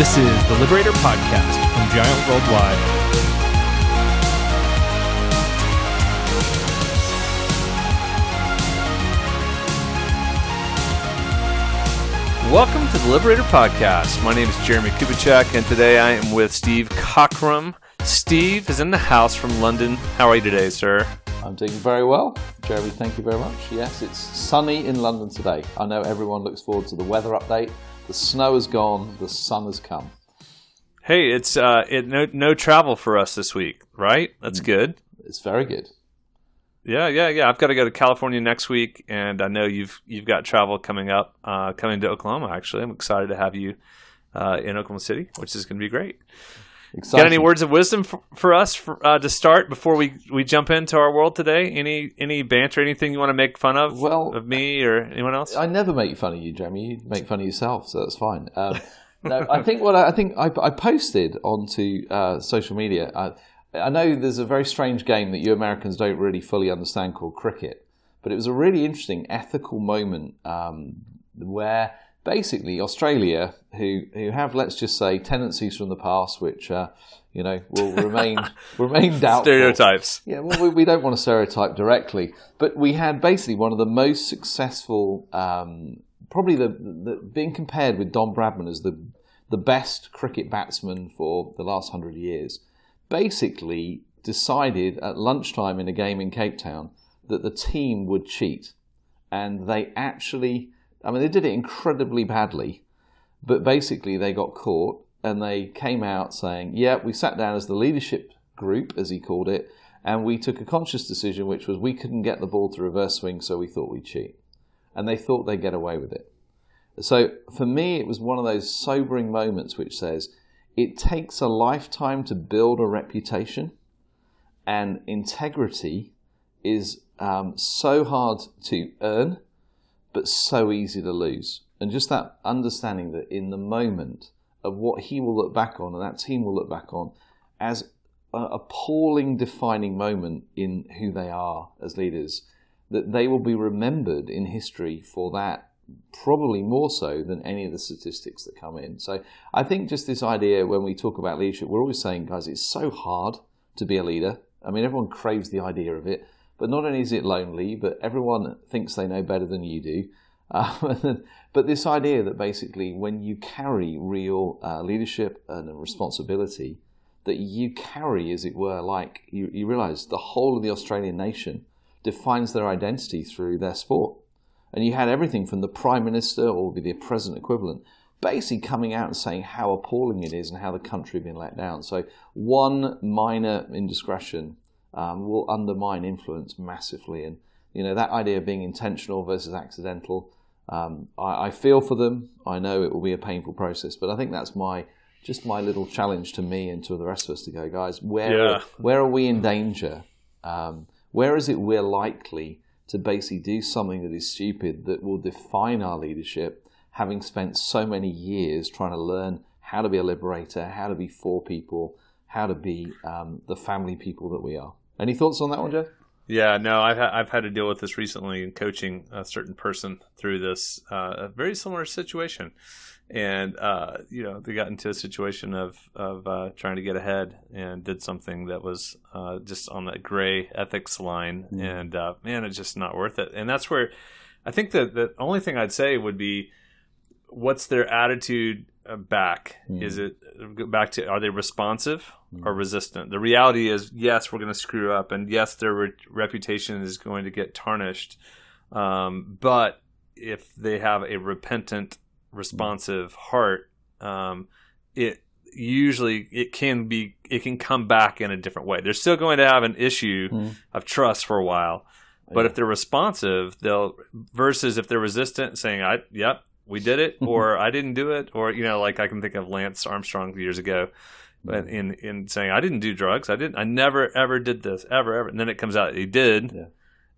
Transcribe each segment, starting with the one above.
This is the Liberator Podcast from Giant Worldwide. Welcome to the Liberator Podcast. My name is Jeremy Kubicek, and today I am with Steve Cockram. Steve is in the house from London. How are you today, sir? I'm doing very well. Jeremy, thank you very much. Yes, it's sunny in London today. I know everyone looks forward to the weather update. The snow is gone, the sun has come. Hey, it's uh, it, no no travel for us this week, right? That's good. It's very good. Yeah, yeah, yeah. I've got to go to California next week, and I know you've you've got travel coming up, uh, coming to Oklahoma. Actually, I'm excited to have you uh, in Oklahoma City, which is going to be great. Exciting. Got any words of wisdom for, for us for, uh, to start before we, we jump into our world today? Any any banter, anything you want to make fun of? Well, of me or anyone else? I never make fun of you, Jeremy. You make fun of yourself, so that's fine. Um, no, I think what I, I think I, I posted onto uh, social media. I, I know there's a very strange game that you Americans don't really fully understand called cricket, but it was a really interesting ethical moment um, where basically Australia, who who have let's just say tendencies from the past, which uh, you know will remain remain doubtful. Stereotypes. Yeah, well, we, we, don't want to stereotype directly, but we had basically one of the most successful, um, probably the, the being compared with Don Bradman as the the best cricket batsman for the last hundred years basically decided at lunchtime in a game in Cape Town that the team would cheat. And they actually, I mean, they did it incredibly badly, but basically they got caught and they came out saying, yeah, we sat down as the leadership group, as he called it, and we took a conscious decision, which was we couldn't get the ball to reverse swing, so we thought we'd cheat. And they thought they'd get away with it. So for me, it was one of those sobering moments which says, it takes a lifetime to build a reputation, and integrity is um, so hard to earn, but so easy to lose. And just that understanding that in the moment of what he will look back on and that team will look back on as an appalling defining moment in who they are as leaders, that they will be remembered in history for that probably more so than any of the statistics that come in. So I think just this idea when we talk about leadership, we're always saying, guys, it's so hard to be a leader. I mean, everyone craves the idea of it, but not only is it lonely, but everyone thinks they know better than you do. Um, but this idea that basically when you carry real uh, leadership and responsibility, that you carry, as it were, like you, you realize the whole of the Australian nation defines their identity through their sport. And you had everything from the Prime Minister, or be the present equivalent, basically coming out and saying how appalling it is and how the country had been let down. So one minor indiscretion um, will undermine influence massively. And, you know, that idea of being intentional versus accidental, um, I, I, feel for them. I know it will be a painful process, but I think that's my just my little challenge to me and to the rest of us to go, guys, where, yeah. where are we in danger? Um, where is it we're likely to basically do something that is stupid that will define our leadership, having spent so many years trying to learn how to be a liberator, how to be for people, how to be um, the family people that we are. Any thoughts on that one, Jeff? Yeah, no, I've ha- I've had to deal with this recently in coaching a certain person through this uh, a very similar situation, and uh, you know they got into a situation of of uh, trying to get ahead and did something that was uh, just on that gray ethics line, mm. and uh, man, it's just not worth it. And that's where I think that the only thing I'd say would be, what's their attitude back? Mm. Is it back to are they responsive mm. or resistant? The reality is, yes, we're going to screw up, and yes, their re- reputation is going to get tarnished. Um, but if they have a repentant responsive heart, um, it usually it can be it can come back in a different way. They're still going to have an issue mm. of trust for a while, but yeah. if they're responsive, they'll versus if they're resistant, saying, "I yep, we did it," or "I didn't do it," or you know, like I can think of Lance Armstrong years ago. But in in saying I didn't do drugs, I didn't, I never ever did this ever ever, and then it comes out he did, yeah.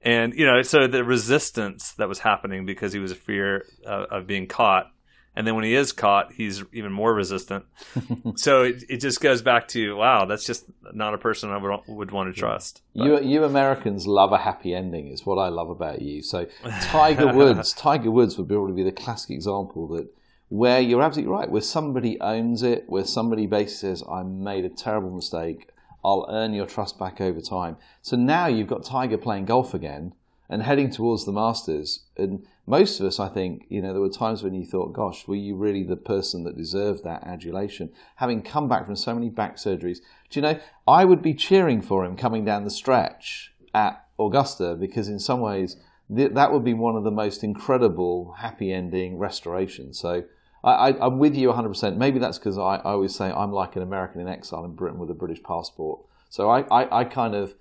And you know so the resistance that was happening because he was a fear of, of being caught and then when he is caught, he's even more resistant. so it, it just goes back to wow, that's just not a person I would, would want to trust. You you Americans love a happy ending. Is what I love about you. So Tiger Woods, Tiger Woods would probably be the classic example that where you're absolutely right, where somebody owns it, where somebody basically says, I made a terrible mistake, I'll earn your trust back over time. So now you've got Tiger playing golf again and heading towards the Masters. And most of us, I think, you know, there were times when you thought, gosh, were you really the person that deserved that adulation? Having come back from so many back surgeries. Do you know, I would be cheering for him coming down the stretch at Augusta because in some ways th- that would be one of the most incredible happy ending restorations. So I, am with you 100%. Maybe that's because I, I, always say I'm like an American in exile in Britain with a British passport. So I, I, I kind of,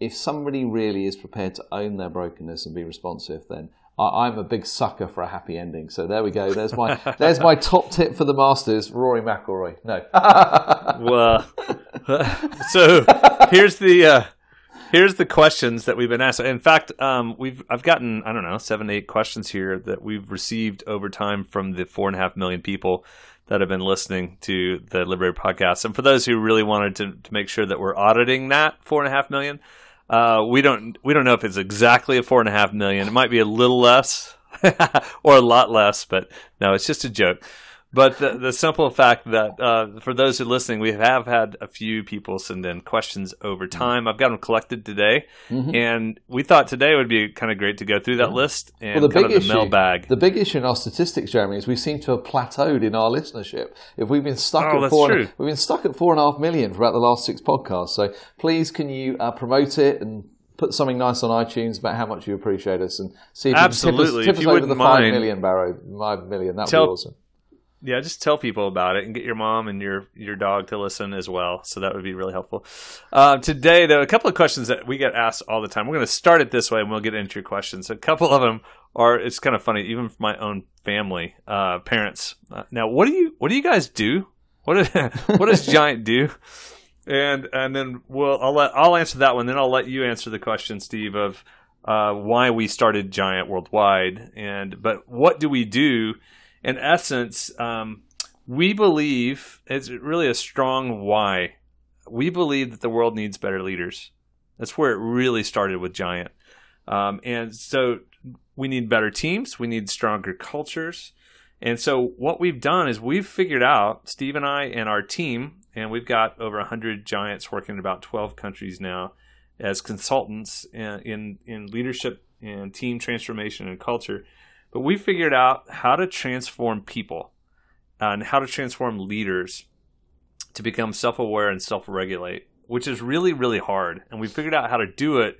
if somebody really is prepared to own their brokenness and be responsive, then I, am a big sucker for a happy ending. So there we go. There's my there's my top tip for the Masters. Rory McIlroy. No. well, so here's the uh, here's the questions that we've been asked. In fact, um, we've I've gotten I don't know seven eight questions here that we've received over time from the four and a half million people that have been listening to the Liberator podcast. And for those who really wanted to, to make sure that we're auditing that four and a half million, uh, we don't we don't know if it's exactly a four and a half million. It might be a little less or a lot less, but no, it's just a joke. But the, the simple fact that uh, for those who are listening, we have had a few people send in questions over mm-hmm. time. I've got them collected today, mm-hmm. and we thought today would be kind of great to go through that list and well, the kind big of the issue, mailbag. The big issue in our statistics, Jeremy, is we seem to have plateaued in our listenership. If we've been stuck oh, at four, true. we've been stuck at four and a half million for about the last six podcasts. So please, can you uh, promote it and put something nice on iTunes about how much you appreciate us and see if Absolutely. you can tip us, tip us over the mind, five million barrow, five million. That would tell, be awesome yeah, just tell people about it and get your mom and your your dog to listen as well. So that would be really helpful. Uh, today, though, a couple of questions that we get asked all the time. We're going to start it this way, and we'll get into your questions. A couple of them are. It's kind of funny, even for my own family, uh, parents. Uh, now, what do you what do you guys do? What what does Giant do? And and then we'll I'll let I'll answer that one. Then I'll let you answer the question, Steve, of uh, why we started Giant worldwide. And but what do we do? In essence, um, we believe it's really a strong why. We believe that the world needs better leaders. That's where it really started with Giant. Um, and so we need better teams, we need stronger cultures. And so what we've done is we've figured out, Steve and I and our team, and we've got over 100 giants working in about 12 countries now as consultants in, in, in leadership and team transformation and culture but we figured out how to transform people and how to transform leaders to become self aware and self regulate, which is really, really hard. And we figured out how to do it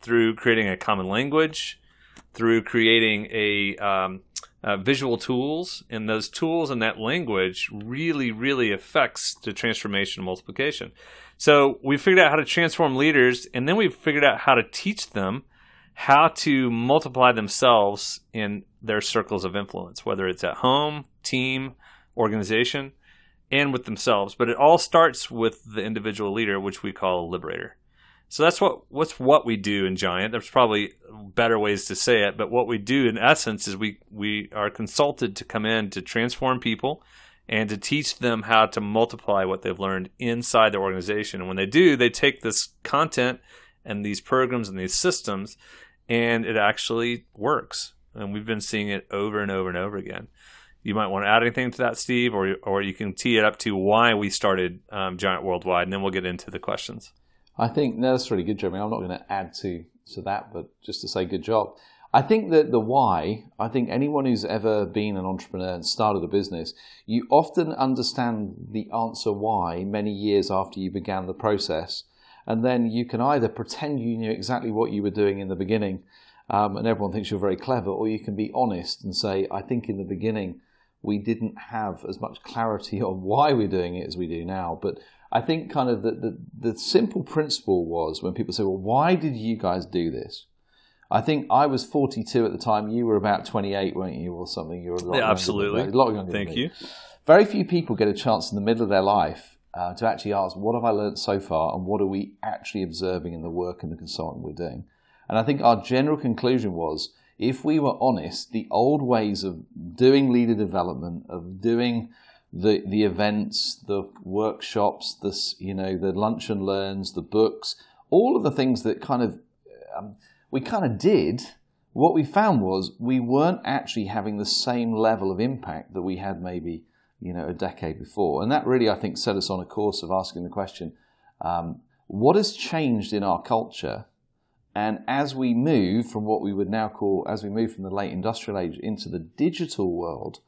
through creating a common language, through creating a um, uh, visual tools, and those tools and that language really, really affects the transformation and multiplication. So we figured out how to transform leaders, and then we figured out how to teach them how to multiply themselves in their circles of influence, whether it's at home, team, organization, and with themselves. But it all starts with the individual leader, which we call a liberator. So that's what what's what we do in Giant. There's probably better ways to say it, but what we do in essence is we we are consulted to come in to transform people and to teach them how to multiply what they've learned inside the organization. And when they do, they take this content and these programs and these systems and it actually works. And we've been seeing it over and over and over again. You might want to add anything to that, Steve, or or you can tee it up to why we started um, Giant Worldwide, and then we'll get into the questions. I think no, that's really good, Jeremy. I'm not going to add to to that, but just to say good job. I think that the why, I think anyone who's ever been an entrepreneur and started a business, you often understand the answer why many years after you began the process and then you can either pretend you knew exactly what you were doing in the beginning, um, and everyone thinks you're very clever, or you can be honest and say, I think in the beginning we didn't have as much clarity on why we're doing it as we do now. But I think kind of the, the, the simple principle was when people say, well, why did you guys do this? I think I was 42 at the time. You were about 28, weren't you, or something? You were a lot yeah, absolutely. A lot younger Thank you. Very few people get a chance in the middle of their life uh, to actually ask, what have I learned so far and what are we actually observing in the work and the consulting we're doing? And I think our general conclusion was if we were honest, the old ways of doing leader development, of doing the the events, the workshops, the you know the lunch and learns, the books, all of the things that kind of um, we kind of did what we found was we weren't actually having the same level of impact that we had maybe you know a decade before, and that really I think set us on a course of asking the question: um, what has changed in our culture? And as we move from what we would now call, as we move from the late industrial age into the digital world,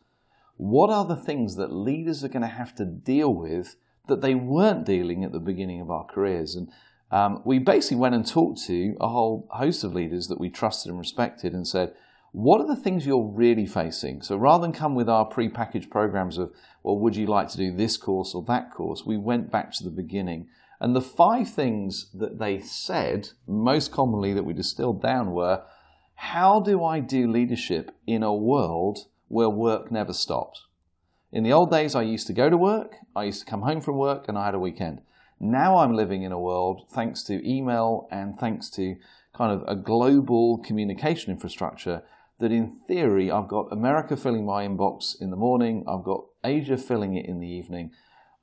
what are the things that leaders are going to have to deal with that they weren't dealing at the beginning of our careers? And um, we basically went and talked to a whole host of leaders that we trusted and respected and said, what are the things you're really facing? So rather than come with our pre-packaged programs of, well, would you like to do this course or that course? We went back to the beginning. And the five things that they said, most commonly that we distilled down were, how do I do leadership in a world where work never stops? In the old days, I used to go to work, I used to come home from work, and I had a weekend. Now I'm living in a world, thanks to email and thanks to kind of a global communication infrastructure, that in theory I've got America filling my inbox in the morning, I've got Asia filling it in the evening.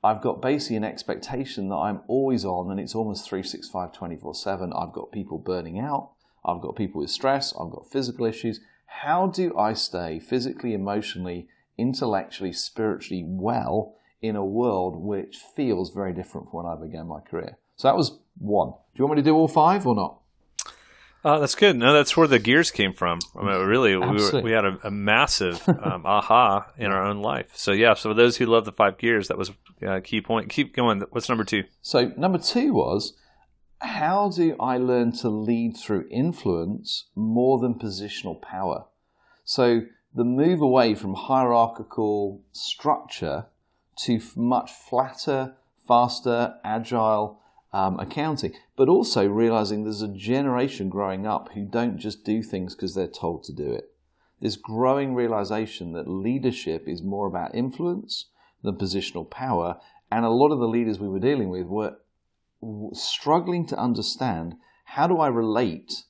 I've got basically an expectation that I'm always on and it's almost 365 24 7. I've got people burning out, I've got people with stress, I've got physical issues. How do I stay physically, emotionally, intellectually, spiritually well in a world which feels very different from when I began my career. So that was one. Do you want me to do all five or not? Uh, that's good. No, that's where the gears came from. I mean, really, we, were, we had a, a massive um, aha in our own life. So yeah, so for those who love the five gears, that was a key point. Keep going. What's number two? So number two was how do I learn to lead through influence more than positional power? So the move away from hierarchical structure to much flatter, faster, agile um, accounting, but also realizing there's a generation growing up who don't just do things because they're told to do it. This growing realization that leadership is more about influence than positional power, and a lot of the leaders we were dealing with were struggling to understand how do I relate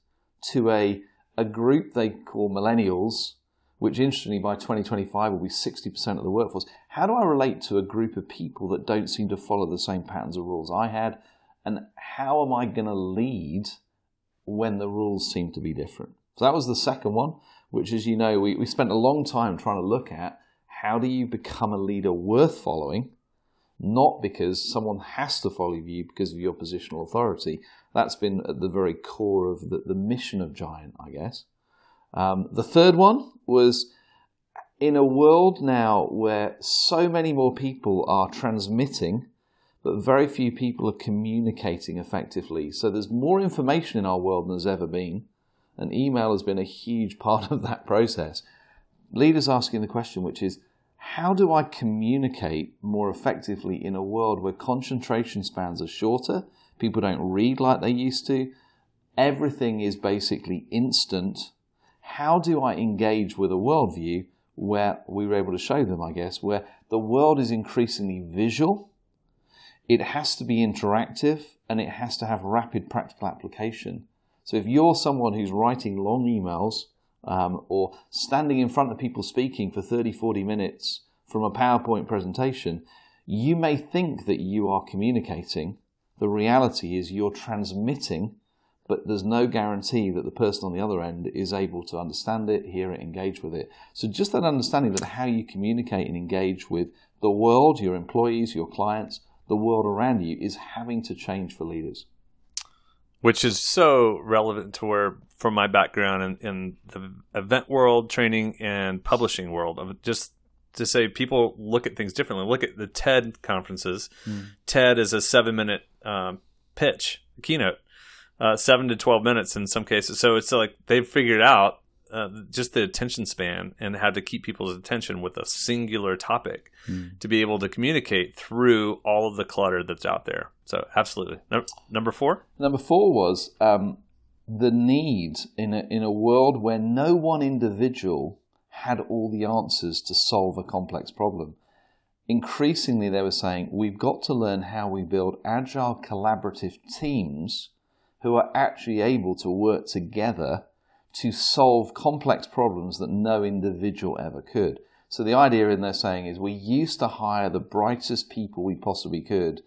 to a, a group they call millennials which interestingly by 2025 will be 60% of the workforce. How do I relate to a group of people that don't seem to follow the same patterns of rules I had? And how am I going to lead when the rules seem to be different? So that was the second one, which, as you know, we, we spent a long time trying to look at how do you become a leader worth following, not because someone has to follow you because of your positional authority. That's been at the very core of the, the mission of Giant, I guess. Um, the third one was in a world now where so many more people are transmitting, but very few people are communicating effectively. So there's more information in our world than there's ever been, and email has been a huge part of that process. Leaders asking the question, which is, how do I communicate more effectively in a world where concentration spans are shorter? People don't read like they used to. Everything is basically instant how do I engage with a worldview where we were able to show them, I guess, where the world is increasingly visual, it has to be interactive, and it has to have rapid practical application. So if you're someone who's writing long emails um, or standing in front of people speaking for 30, 40 minutes from a PowerPoint presentation, you may think that you are communicating. The reality is you're transmitting but there's no guarantee that the person on the other end is able to understand it, hear it, engage with it. So just that understanding that how you communicate and engage with the world, your employees, your clients, the world around you is having to change for leaders. Which is so relevant to where, from my background in, in the event world, training, and publishing world, of just to say people look at things differently. Look at the TED conferences. Mm. TED is a seven minute um, pitch, keynote uh, seven to 12 minutes in some cases. So it's like they've figured out uh, just the attention span and how to keep people's attention with a singular topic mm. to be able to communicate through all of the clutter that's out there. So, absolutely. No, number four? Number four was um, the need in a, in a world where no one individual had all the answers to solve a complex problem. Increasingly, they were saying we've got to learn how we build agile, collaborative teams who are actually able to work together to solve complex problems that no individual ever could. So the idea in there saying is we used to hire the brightest people we possibly could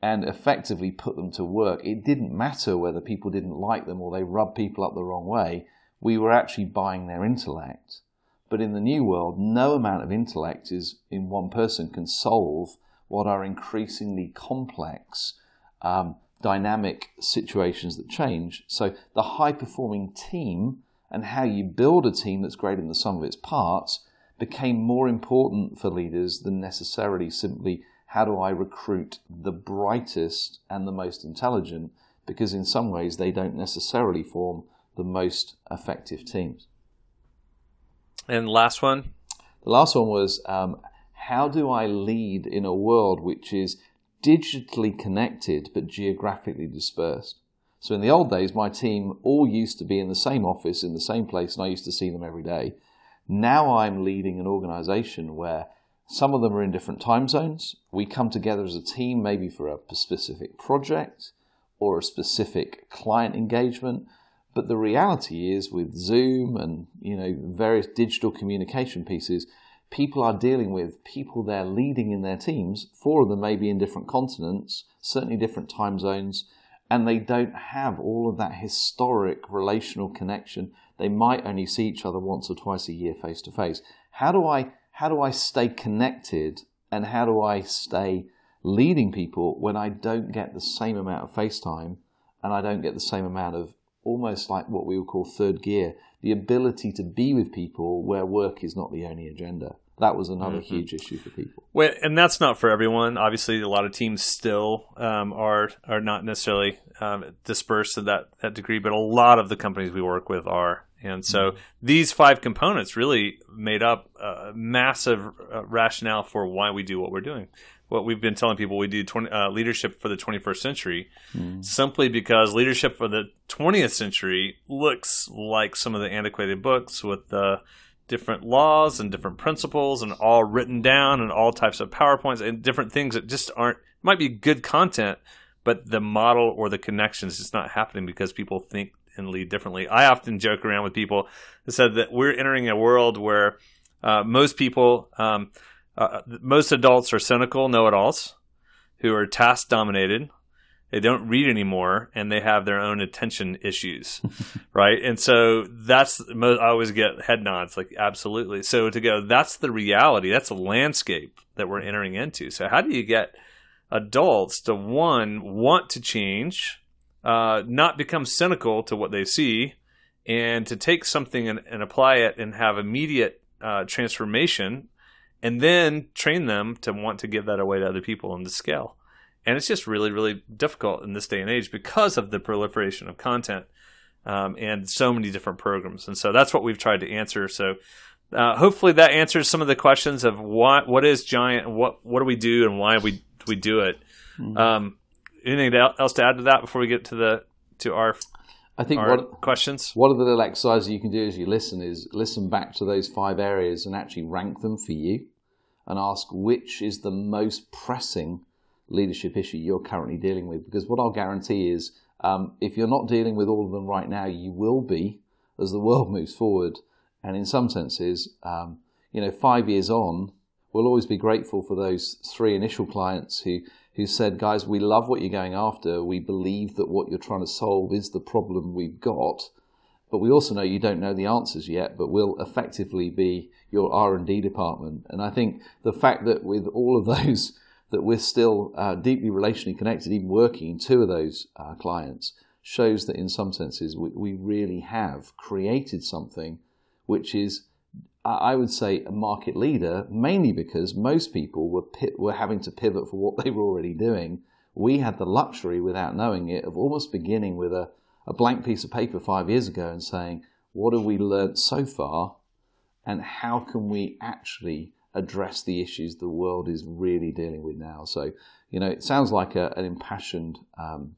and effectively put them to work. It didn't matter whether people didn't like them or they rubbed people up the wrong way. we were actually buying their intellect. But in the new world, no amount of intellect is in one person can solve what are increasingly complex, um, dynamic situations that change. So the high performing team and how you build a team that's greater than the sum of its parts became more important for leaders than necessarily simply how do I recruit the brightest and the most intelligent, because in some ways they don't necessarily form the most effective teams. And last one? The last one was um, how do I lead in a world which is digitally connected but geographically dispersed? So in the old days, my team all used to be in the same office, in the same place, and I used to see them every day. Now I'm leading an organization where some of them are in different time zones. We come together as a team, maybe for a specific project or a specific client engagement. But the reality is, with Zoom and you know various digital communication pieces, people are dealing with people they're leading in their teams. Four of them may be in different continents, certainly different time zones, and they don't have all of that historic relational connection. They might only see each other once or twice a year face to face. How do I how do I stay connected and how do I stay leading people when I don't get the same amount of face time and I don't get the same amount of almost like what we would call third gear, the ability to be with people where work is not the only agenda. That was another mm-hmm. huge issue for people. Well, and that's not for everyone. Obviously, a lot of teams still um, are are not necessarily um, dispersed to that that degree, but a lot of the companies we work with are. And so mm-hmm. these five components really made up a massive uh, rationale for why we do what we're doing. What we've been telling people we do 20, uh, leadership for the 21st century mm. simply because leadership for the 20th century looks like some of the antiquated books with the different laws and different principles and all written down and all types of PowerPoints and different things that just aren't, might be good content, but the model or the connections is not happening because people think and lead differently. I often joke around with people that said that we're entering a world where uh, most people, um, uh, most adults are cynical know-it-alls who are task dominated. They don't read anymore, and they have their own attention issues, right? And so that's I always get head nods, like absolutely. So to go, that's the reality. That's the landscape that we're entering into. So how do you get adults to one want to change uh, not become cynical to what they see and to take something and, and apply it and have immediate uh, transformation and then train them to want to give that away to other people and to scale. And it's just really, really difficult in this day and age because of the proliferation of content um, and so many different programs. And so that's what we've tried to answer. So uh, hopefully that answers some of the questions of what what is Giant, what what do we do, and why we do we do it. Mm-hmm. Um, anything else to add to that before we get to the to our I think our what, questions. One of the little exercises you can do as you listen is listen back to those five areas and actually rank them for you, and ask which is the most pressing leadership issue you're currently dealing with. Because what I'll guarantee is, um, if you're not dealing with all of them right now, you will be as the world moves forward. And in some senses, um, you know, five years on, we'll always be grateful for those three initial clients who who said, guys, we love what you're going after. We believe that what you're trying to solve is the problem we've got. But we also know you don't know the answers yet, but we'll effectively be your R&D department. And I think the fact that with all of those, that we're still uh, deeply relationally connected, even working in two of those uh, clients, shows that in some senses we, we really have created something which is I would say a market leader, mainly because most people were were having to pivot for what they were already doing. We had the luxury, without knowing it, of almost beginning with a, a blank piece of paper five years ago and saying, what have we learned so far, and how can we actually address the issues the world is really dealing with now? So, you know, it sounds like a, an impassioned um,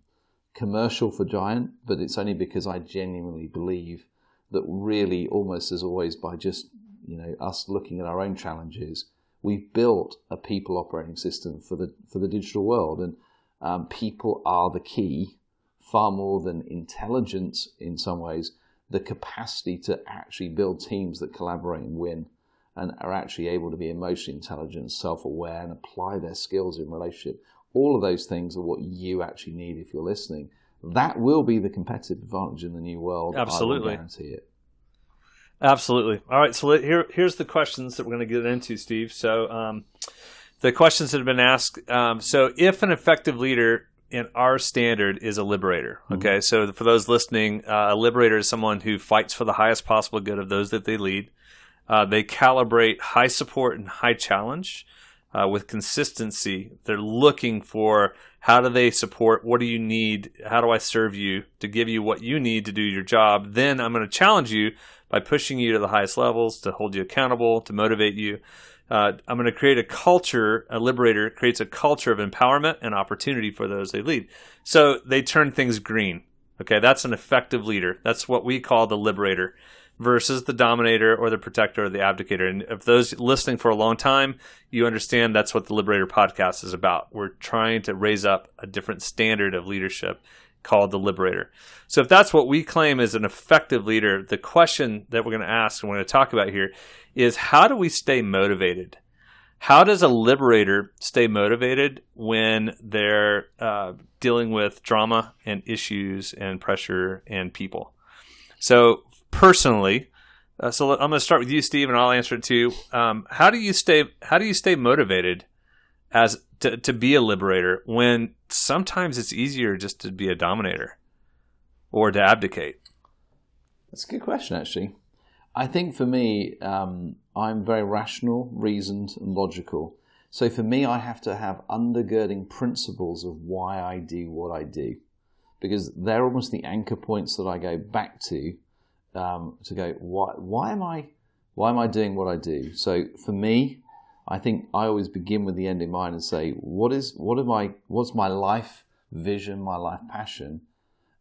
commercial for Giant, but it's only because I genuinely believe that really, almost as always, by just you know, us looking at our own challenges, we've built a people operating system for the for the digital world, and um, people are the key, far more than intelligence in some ways. The capacity to actually build teams that collaborate and win, and are actually able to be emotionally intelligent, self-aware, and apply their skills in relationship. All of those things are what you actually need if you're listening. That will be the competitive advantage in the new world. Absolutely, I guarantee it. Absolutely. All right. So here, here's the questions that we're going to get into, Steve. So, um, the questions that have been asked. Um, so, if an effective leader in our standard is a liberator, mm-hmm. okay. Mm-hmm. So, for those listening, uh, a liberator is someone who fights for the highest possible good of those that they lead. Uh, they calibrate high support and high challenge uh, with consistency. They're looking for how do they support? What do you need? How do I serve you to give you what you need to do your job? Then I'm going to challenge you by pushing you to the highest levels, to hold you accountable, to motivate you. Uh, I'm going to create a culture, a liberator creates a culture of empowerment and opportunity for those they lead. So they turn things green. Okay, that's an effective leader. That's what we call the liberator versus the dominator or the protector or the abdicator. And if those listening for a long time, you understand that's what the Liberator podcast is about. We're trying to raise up a different standard of leadership called the liberator. So if that's what we claim as an effective leader, the question that we're going to ask and we're going to talk about here is how do we stay motivated? How does a liberator stay motivated when they're uh, dealing with drama and issues and pressure and people? So personally, uh, so I'm going to start with you, Steve, and I'll answer it too. Um, how do you stay? How do you stay motivated as to, to be a liberator when sometimes it's easier just to be a dominator or to abdicate? That's a good question, actually. I think for me, um, I'm very rational, reasoned, and logical. So for me, I have to have undergirding principles of why I do what I do, because they're almost the anchor points that I go back to um, to go. Why? Why am I? Why am I doing what I do? So for me, I think I always begin with the end in mind and say, what is what am I? What's my life vision? My life passion?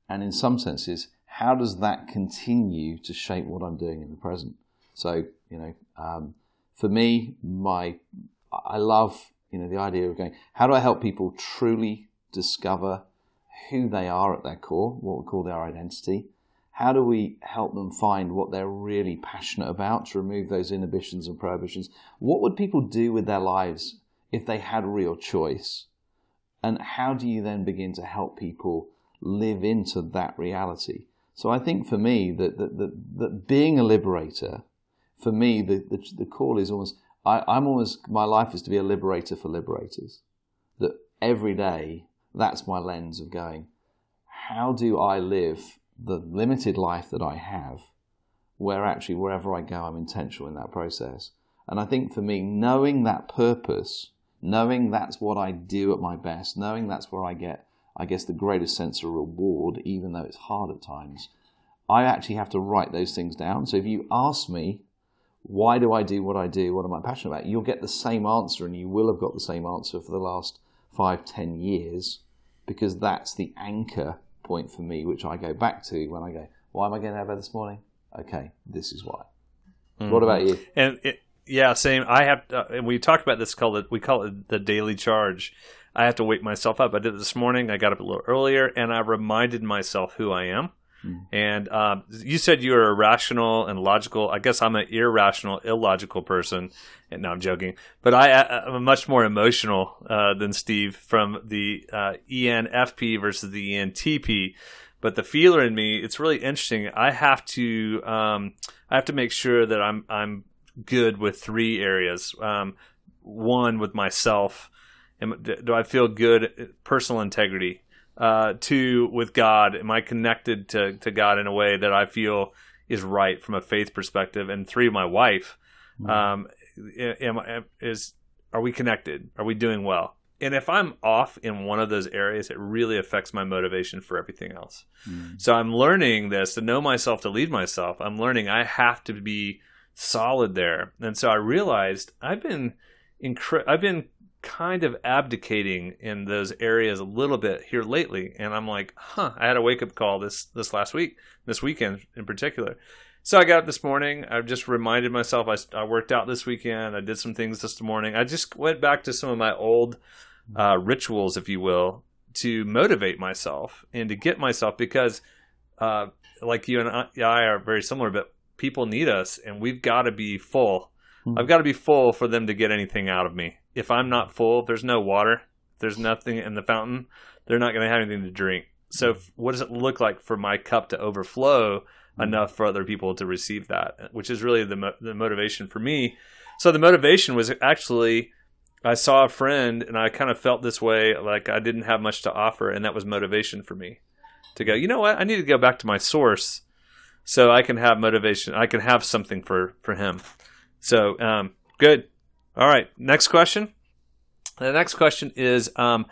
And in some senses, how does that continue to shape what I'm doing in the present? So you know, um, for me, my I love you know the idea of going. How do I help people truly discover who they are at their core, what we call their identity? How do we help them find what they're really passionate about to remove those inhibitions and prohibitions? What would people do with their lives if they had a real choice? And how do you then begin to help people live into that reality? So I think for me that that, that, that being a liberator, for me the, the, the call is almost I, I'm almost my life is to be a liberator for liberators. That every day that's my lens of going, how do I live the limited life that I have, where actually wherever I go, I'm intentional in that process. And I think for me, knowing that purpose, knowing that's what I do at my best, knowing that's where I get, I guess, the greatest sense of reward, even though it's hard at times, I actually have to write those things down. So if you ask me, why do I do what I do? What am I passionate about? You'll get the same answer, and you will have got the same answer for the last five, ten years, because that's the anchor point for me, which I go back to when I go, why am I getting out of bed this morning? Okay, this is why. Mm-hmm. What about you? And it, yeah, same. I have, uh, and we talked about this. Called it, we call it the daily charge. I have to wake myself up. I did it this morning. I got up a little earlier, and I reminded myself who I am. Mm. And um, you said you were a rational and logical. I guess I'm an irrational, illogical person. And no, I'm joking. But I, am much more emotional uh, than Steve from the uh, ENFP versus the ENTP. But the feeler in me, it's really interesting. I have to, um, I have to make sure that I'm, I'm good with three areas. Um, one with myself. Do I feel good? Personal integrity uh, two with God? Am I connected to, to God in a way that I feel is right from a faith perspective? And three, my wife. Mm-hmm. Um, am, is are we connected? Are we doing well? And if I'm off in one of those areas, it really affects my motivation for everything else. Mm. So I'm learning this to know myself, to lead myself. I'm learning I have to be solid there. And so I realized I've been incre- I've been kind of abdicating in those areas a little bit here lately and i'm like huh i had a wake up call this this last week this weekend in particular. So i got up this morning i just reminded myself I, I worked out this weekend i did some things this morning. I just went back to some of my old uh, rituals if you will to motivate myself and to get myself because uh, like you and I are very similar but people need us and we've got to be full. Mm-hmm. i've got to be full for them to get anything out of me if I'm not full, if there's no water, there's nothing in the fountain, they're not going to have anything to drink. So, what does it look like for my cup to overflow enough for other people to receive that? Which is really the mo- the motivation for me. So, the motivation was actually I saw a friend and I kind of felt this way, like I didn't have much to offer, and that was motivation for me to go. You know what? I need to go back to my source so I can have motivation. I can have something for for him. So, um, good. All right. Next question. The next question is um,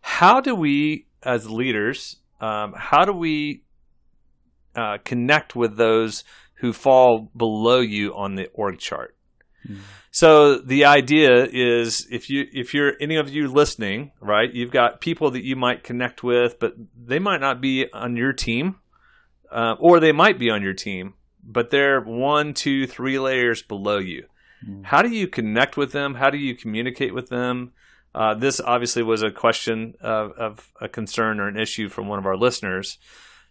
How do we, as leaders, um, how do we uh, connect with those who fall below you on the org chart? Mm. So the idea is if you if you're any of you listening, right, you've got people that you might connect with, but they might not be on your team, uh, or they might be on your team, but they're one, two, three layers below you. Mm. How do you connect with them? How do you communicate with them? Uh, this obviously was a question of, of, a concern or an issue from one of our listeners.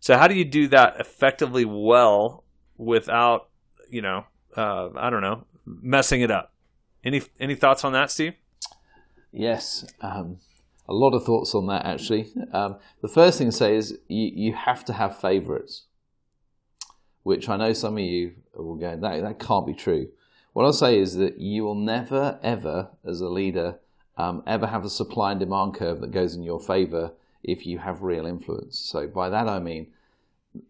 So, how do you do that effectively well without, you know, uh, I don't know, messing it up? Any any thoughts on that, Steve? Yes, um, a lot of thoughts on that actually. Um, the first thing to say is you, you have to have favourites, which I know some of you will go that that can't be true. What I'll say is that you will never, ever, as a leader, um, ever have a supply and demand curve that goes in your favor if you have real influence. So by that I mean,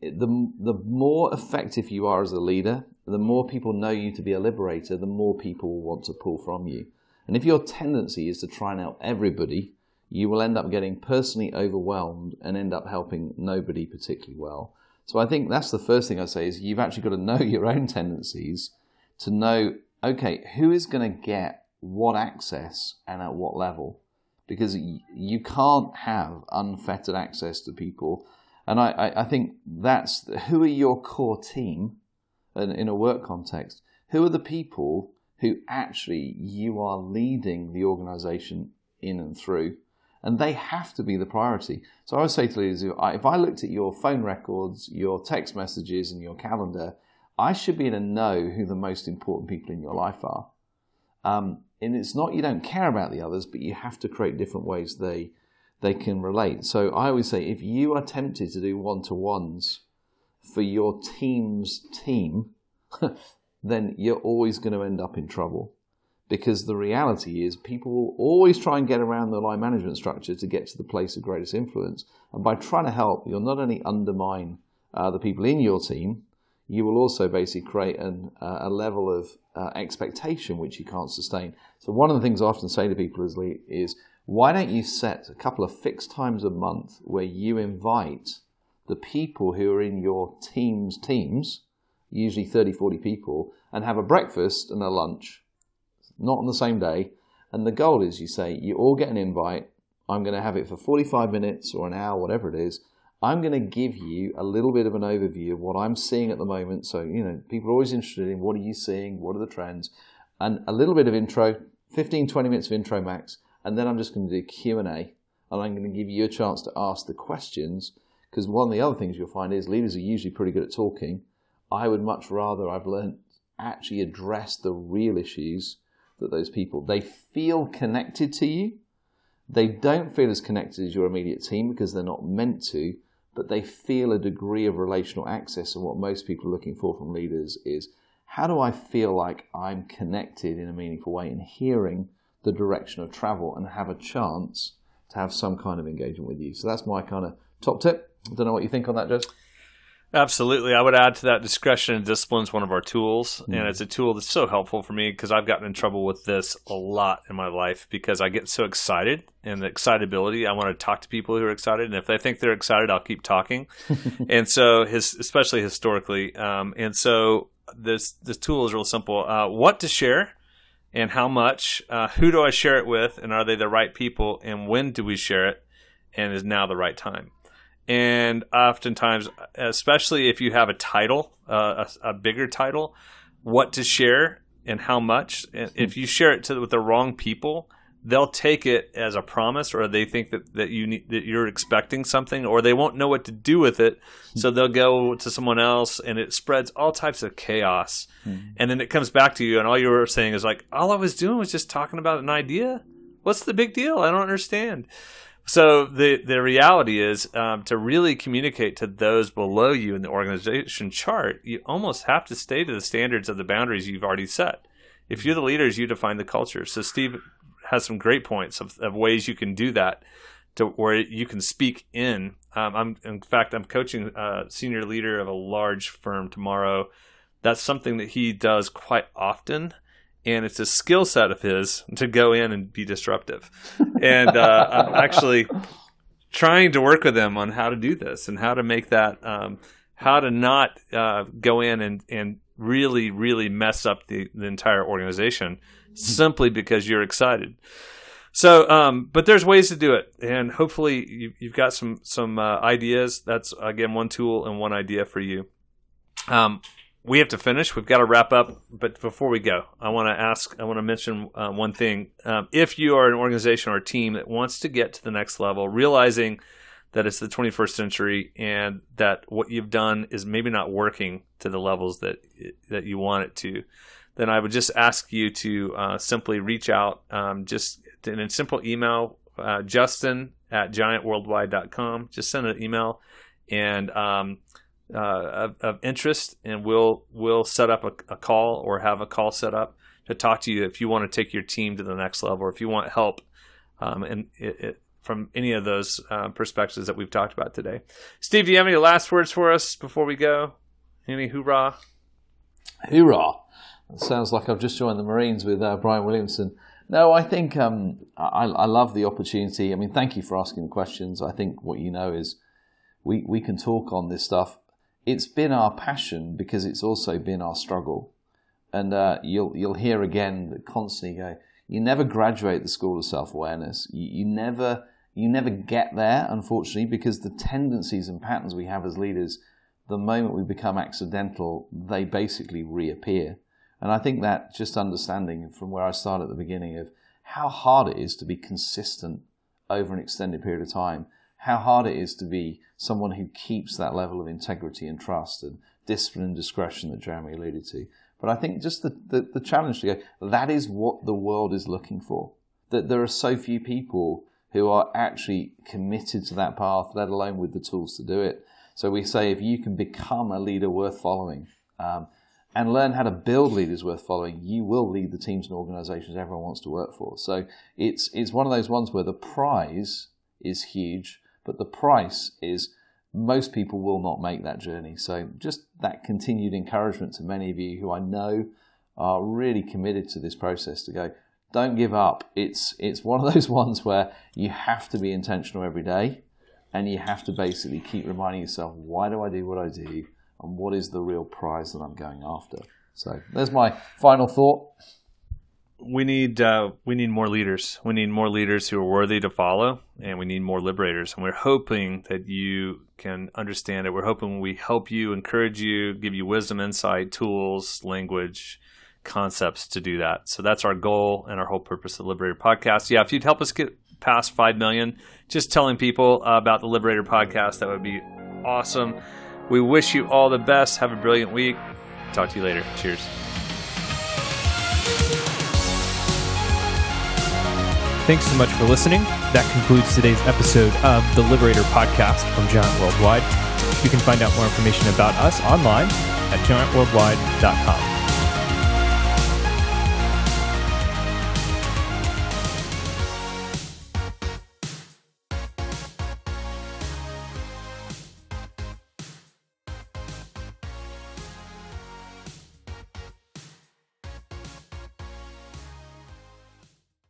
the the more effective you are as a leader, the more people know you to be a liberator, the more people will want to pull from you. And if your tendency is to try and help everybody, you will end up getting personally overwhelmed and end up helping nobody particularly well. So I think that's the first thing I say is you've actually got to know your own tendencies to know, okay, who is going to get what access and at what level? Because you can't have unfettered access to people. And I, I think that's who are your core team in, in a work context? Who are the people who actually you are leading the organization in and through? And they have to be the priority. So I would say to leaders, if I looked at your phone records, your text messages, and your calendar, I should be able to know who the most important people in your life are. Um, and it's not you don't care about the others, but you have to create different ways they they can relate. So I always say if you are tempted to do one to ones for your team's team, then you're always going to end up in trouble. Because the reality is, people will always try and get around the line management structure to get to the place of greatest influence. And by trying to help, you'll not only undermine uh, the people in your team, you will also basically create an, uh, a level of uh, expectation which you can't sustain. So, one of the things I often say to people is, is why don't you set a couple of fixed times a month where you invite the people who are in your team's teams, usually 30, 40 people, and have a breakfast and a lunch, not on the same day. And the goal is you say, you all get an invite. I'm going to have it for 45 minutes or an hour, whatever it is. I'm going to give you a little bit of an overview of what I'm seeing at the moment. So, you know, people are always interested in what are you seeing? What are the trends? And a little bit of intro, 15, 20 minutes of intro max. And then I'm just going to do Q&A and I'm going to give you a chance to ask the questions because one of the other things you'll find is leaders are usually pretty good at talking. I would much rather I've learned actually address the real issues that those people they feel connected to you. They don't feel as connected as your immediate team because they're not meant to, but they feel a degree of relational access. And what most people are looking for from leaders is how do I feel like I'm connected in a meaningful way and hearing the direction of travel and have a chance to have some kind of engagement with you. So that's my kind of top tip. I don't know what you think on that, Jess. Absolutely. I would add to that discretion and discipline is one of our tools. Mm. And it's a tool that's so helpful for me because I've gotten in trouble with this a lot in my life because I get so excited and the excitability. I want to talk to people who are excited. And if they think they're excited, I'll keep talking. and so, his, especially historically. Um, and so, this, this tool is real simple. Uh, what to share and how much? Uh, who do I share it with? And are they the right people? And when do we share it? And is now the right time? And oftentimes, especially if you have a title, uh, a, a, bigger title, what to share and how much. And if you share it to with the wrong people, they'll take it as a promise, or they think that, that you need, that you're expecting something, or they won't know what to do with it, so they'll go to someone else, and it spreads all types of chaos. Mm-hmm. And then it comes back to you, and all you were saying is like, all I was doing was just talking about an idea. What's the big deal? I don't understand. So the the reality is um, to really communicate to those below you in the organization chart, you almost have to stay to the standards of the boundaries you've already set. If you're the leaders, you define the culture. So Steve has some great points of, of ways you can do that to where you can speak in. Um, I'm in fact I'm coaching a senior leader of a large firm tomorrow. That's something that he does quite often and it's a skill set of his to go in and be disruptive. And uh, I'm actually trying to work with him on how to do this and how to make that, um, how to not uh, go in and, and really, really mess up the, the entire organization simply because you're excited. So, um, but there's ways to do it, and hopefully you, have got some some uh, ideas. That's again one tool and one idea for you. Um, we have to finish. We've got to wrap up. But before we go, I want to ask, I want to mention uh, one thing. Um, if you are an organization or a team that wants to get to the next level, realizing that it's the 21st century and that what you've done is maybe not working to the levels that that you want it to, then I would just ask you to uh, simply reach out, um, just in a simple email, uh, Justin at giantworldwide.com. Just send an email and um, of, of, interest, and we'll we'll set up a, a, call or have a call set up to talk to you if you want to take your team to the next level, or if you want help, um, and it, it, from any of those uh, perspectives that we've talked about today. Steve, do you have any last words for us before we go? Any hoorah? Hoorah! It sounds like I've just joined the Marines with uh, Brian Williamson. No, I think um, I, I love the opportunity. I mean, thank you for asking the questions. I think what you know is we, we can talk on this stuff it's been our passion because it's also been our struggle. And uh, you'll you'll hear again that constantly go. You never graduate the school of self awareness. You, you never you never get there, unfortunately, because the tendencies and patterns we have as leaders, the moment we become accidental, they basically reappear. And I think that just understanding from where I started at the beginning of how hard it is to be consistent over an extended period of time how hard it is to be someone who keeps that level of integrity and trust and discipline and discretion that Jeremy alluded to. But I think just the, the, the challenge to go, that is what the world is looking for. That there are so few people who are actually committed to that path, let alone with the tools to do it. So we say if you can become a leader worth following um, and learn how to build leaders worth following, you will lead the teams and organizations everyone wants to work for. So it's, it's one of those ones where the prize is huge, but the price is most people will not make that journey. So just that continued encouragement to many of you who I know are really committed to this process to go, don't give up. It's it's one of those ones where you have to be intentional every day and you have to basically keep reminding yourself, why do I do what I do and what is the real prize that I'm going after? So there's my final thought we need uh, we need more leaders. We need more leaders who are worthy to follow, and we need more liberators. And we're hoping that you can understand it. We're hoping we help you, encourage you, give you wisdom, insight, tools, language, concepts to do that. So that's our goal and our whole purpose of Liberator Podcast. Yeah, if you'd help us get past five million, just telling people about the Liberator Podcast, that would be awesome. We wish you all the best. Have a brilliant week. Talk to you later. Cheers. Thanks so much for listening. That concludes today's episode of the Liberator podcast from Giant Worldwide. You can find out more information about us online at giantworldwide.com.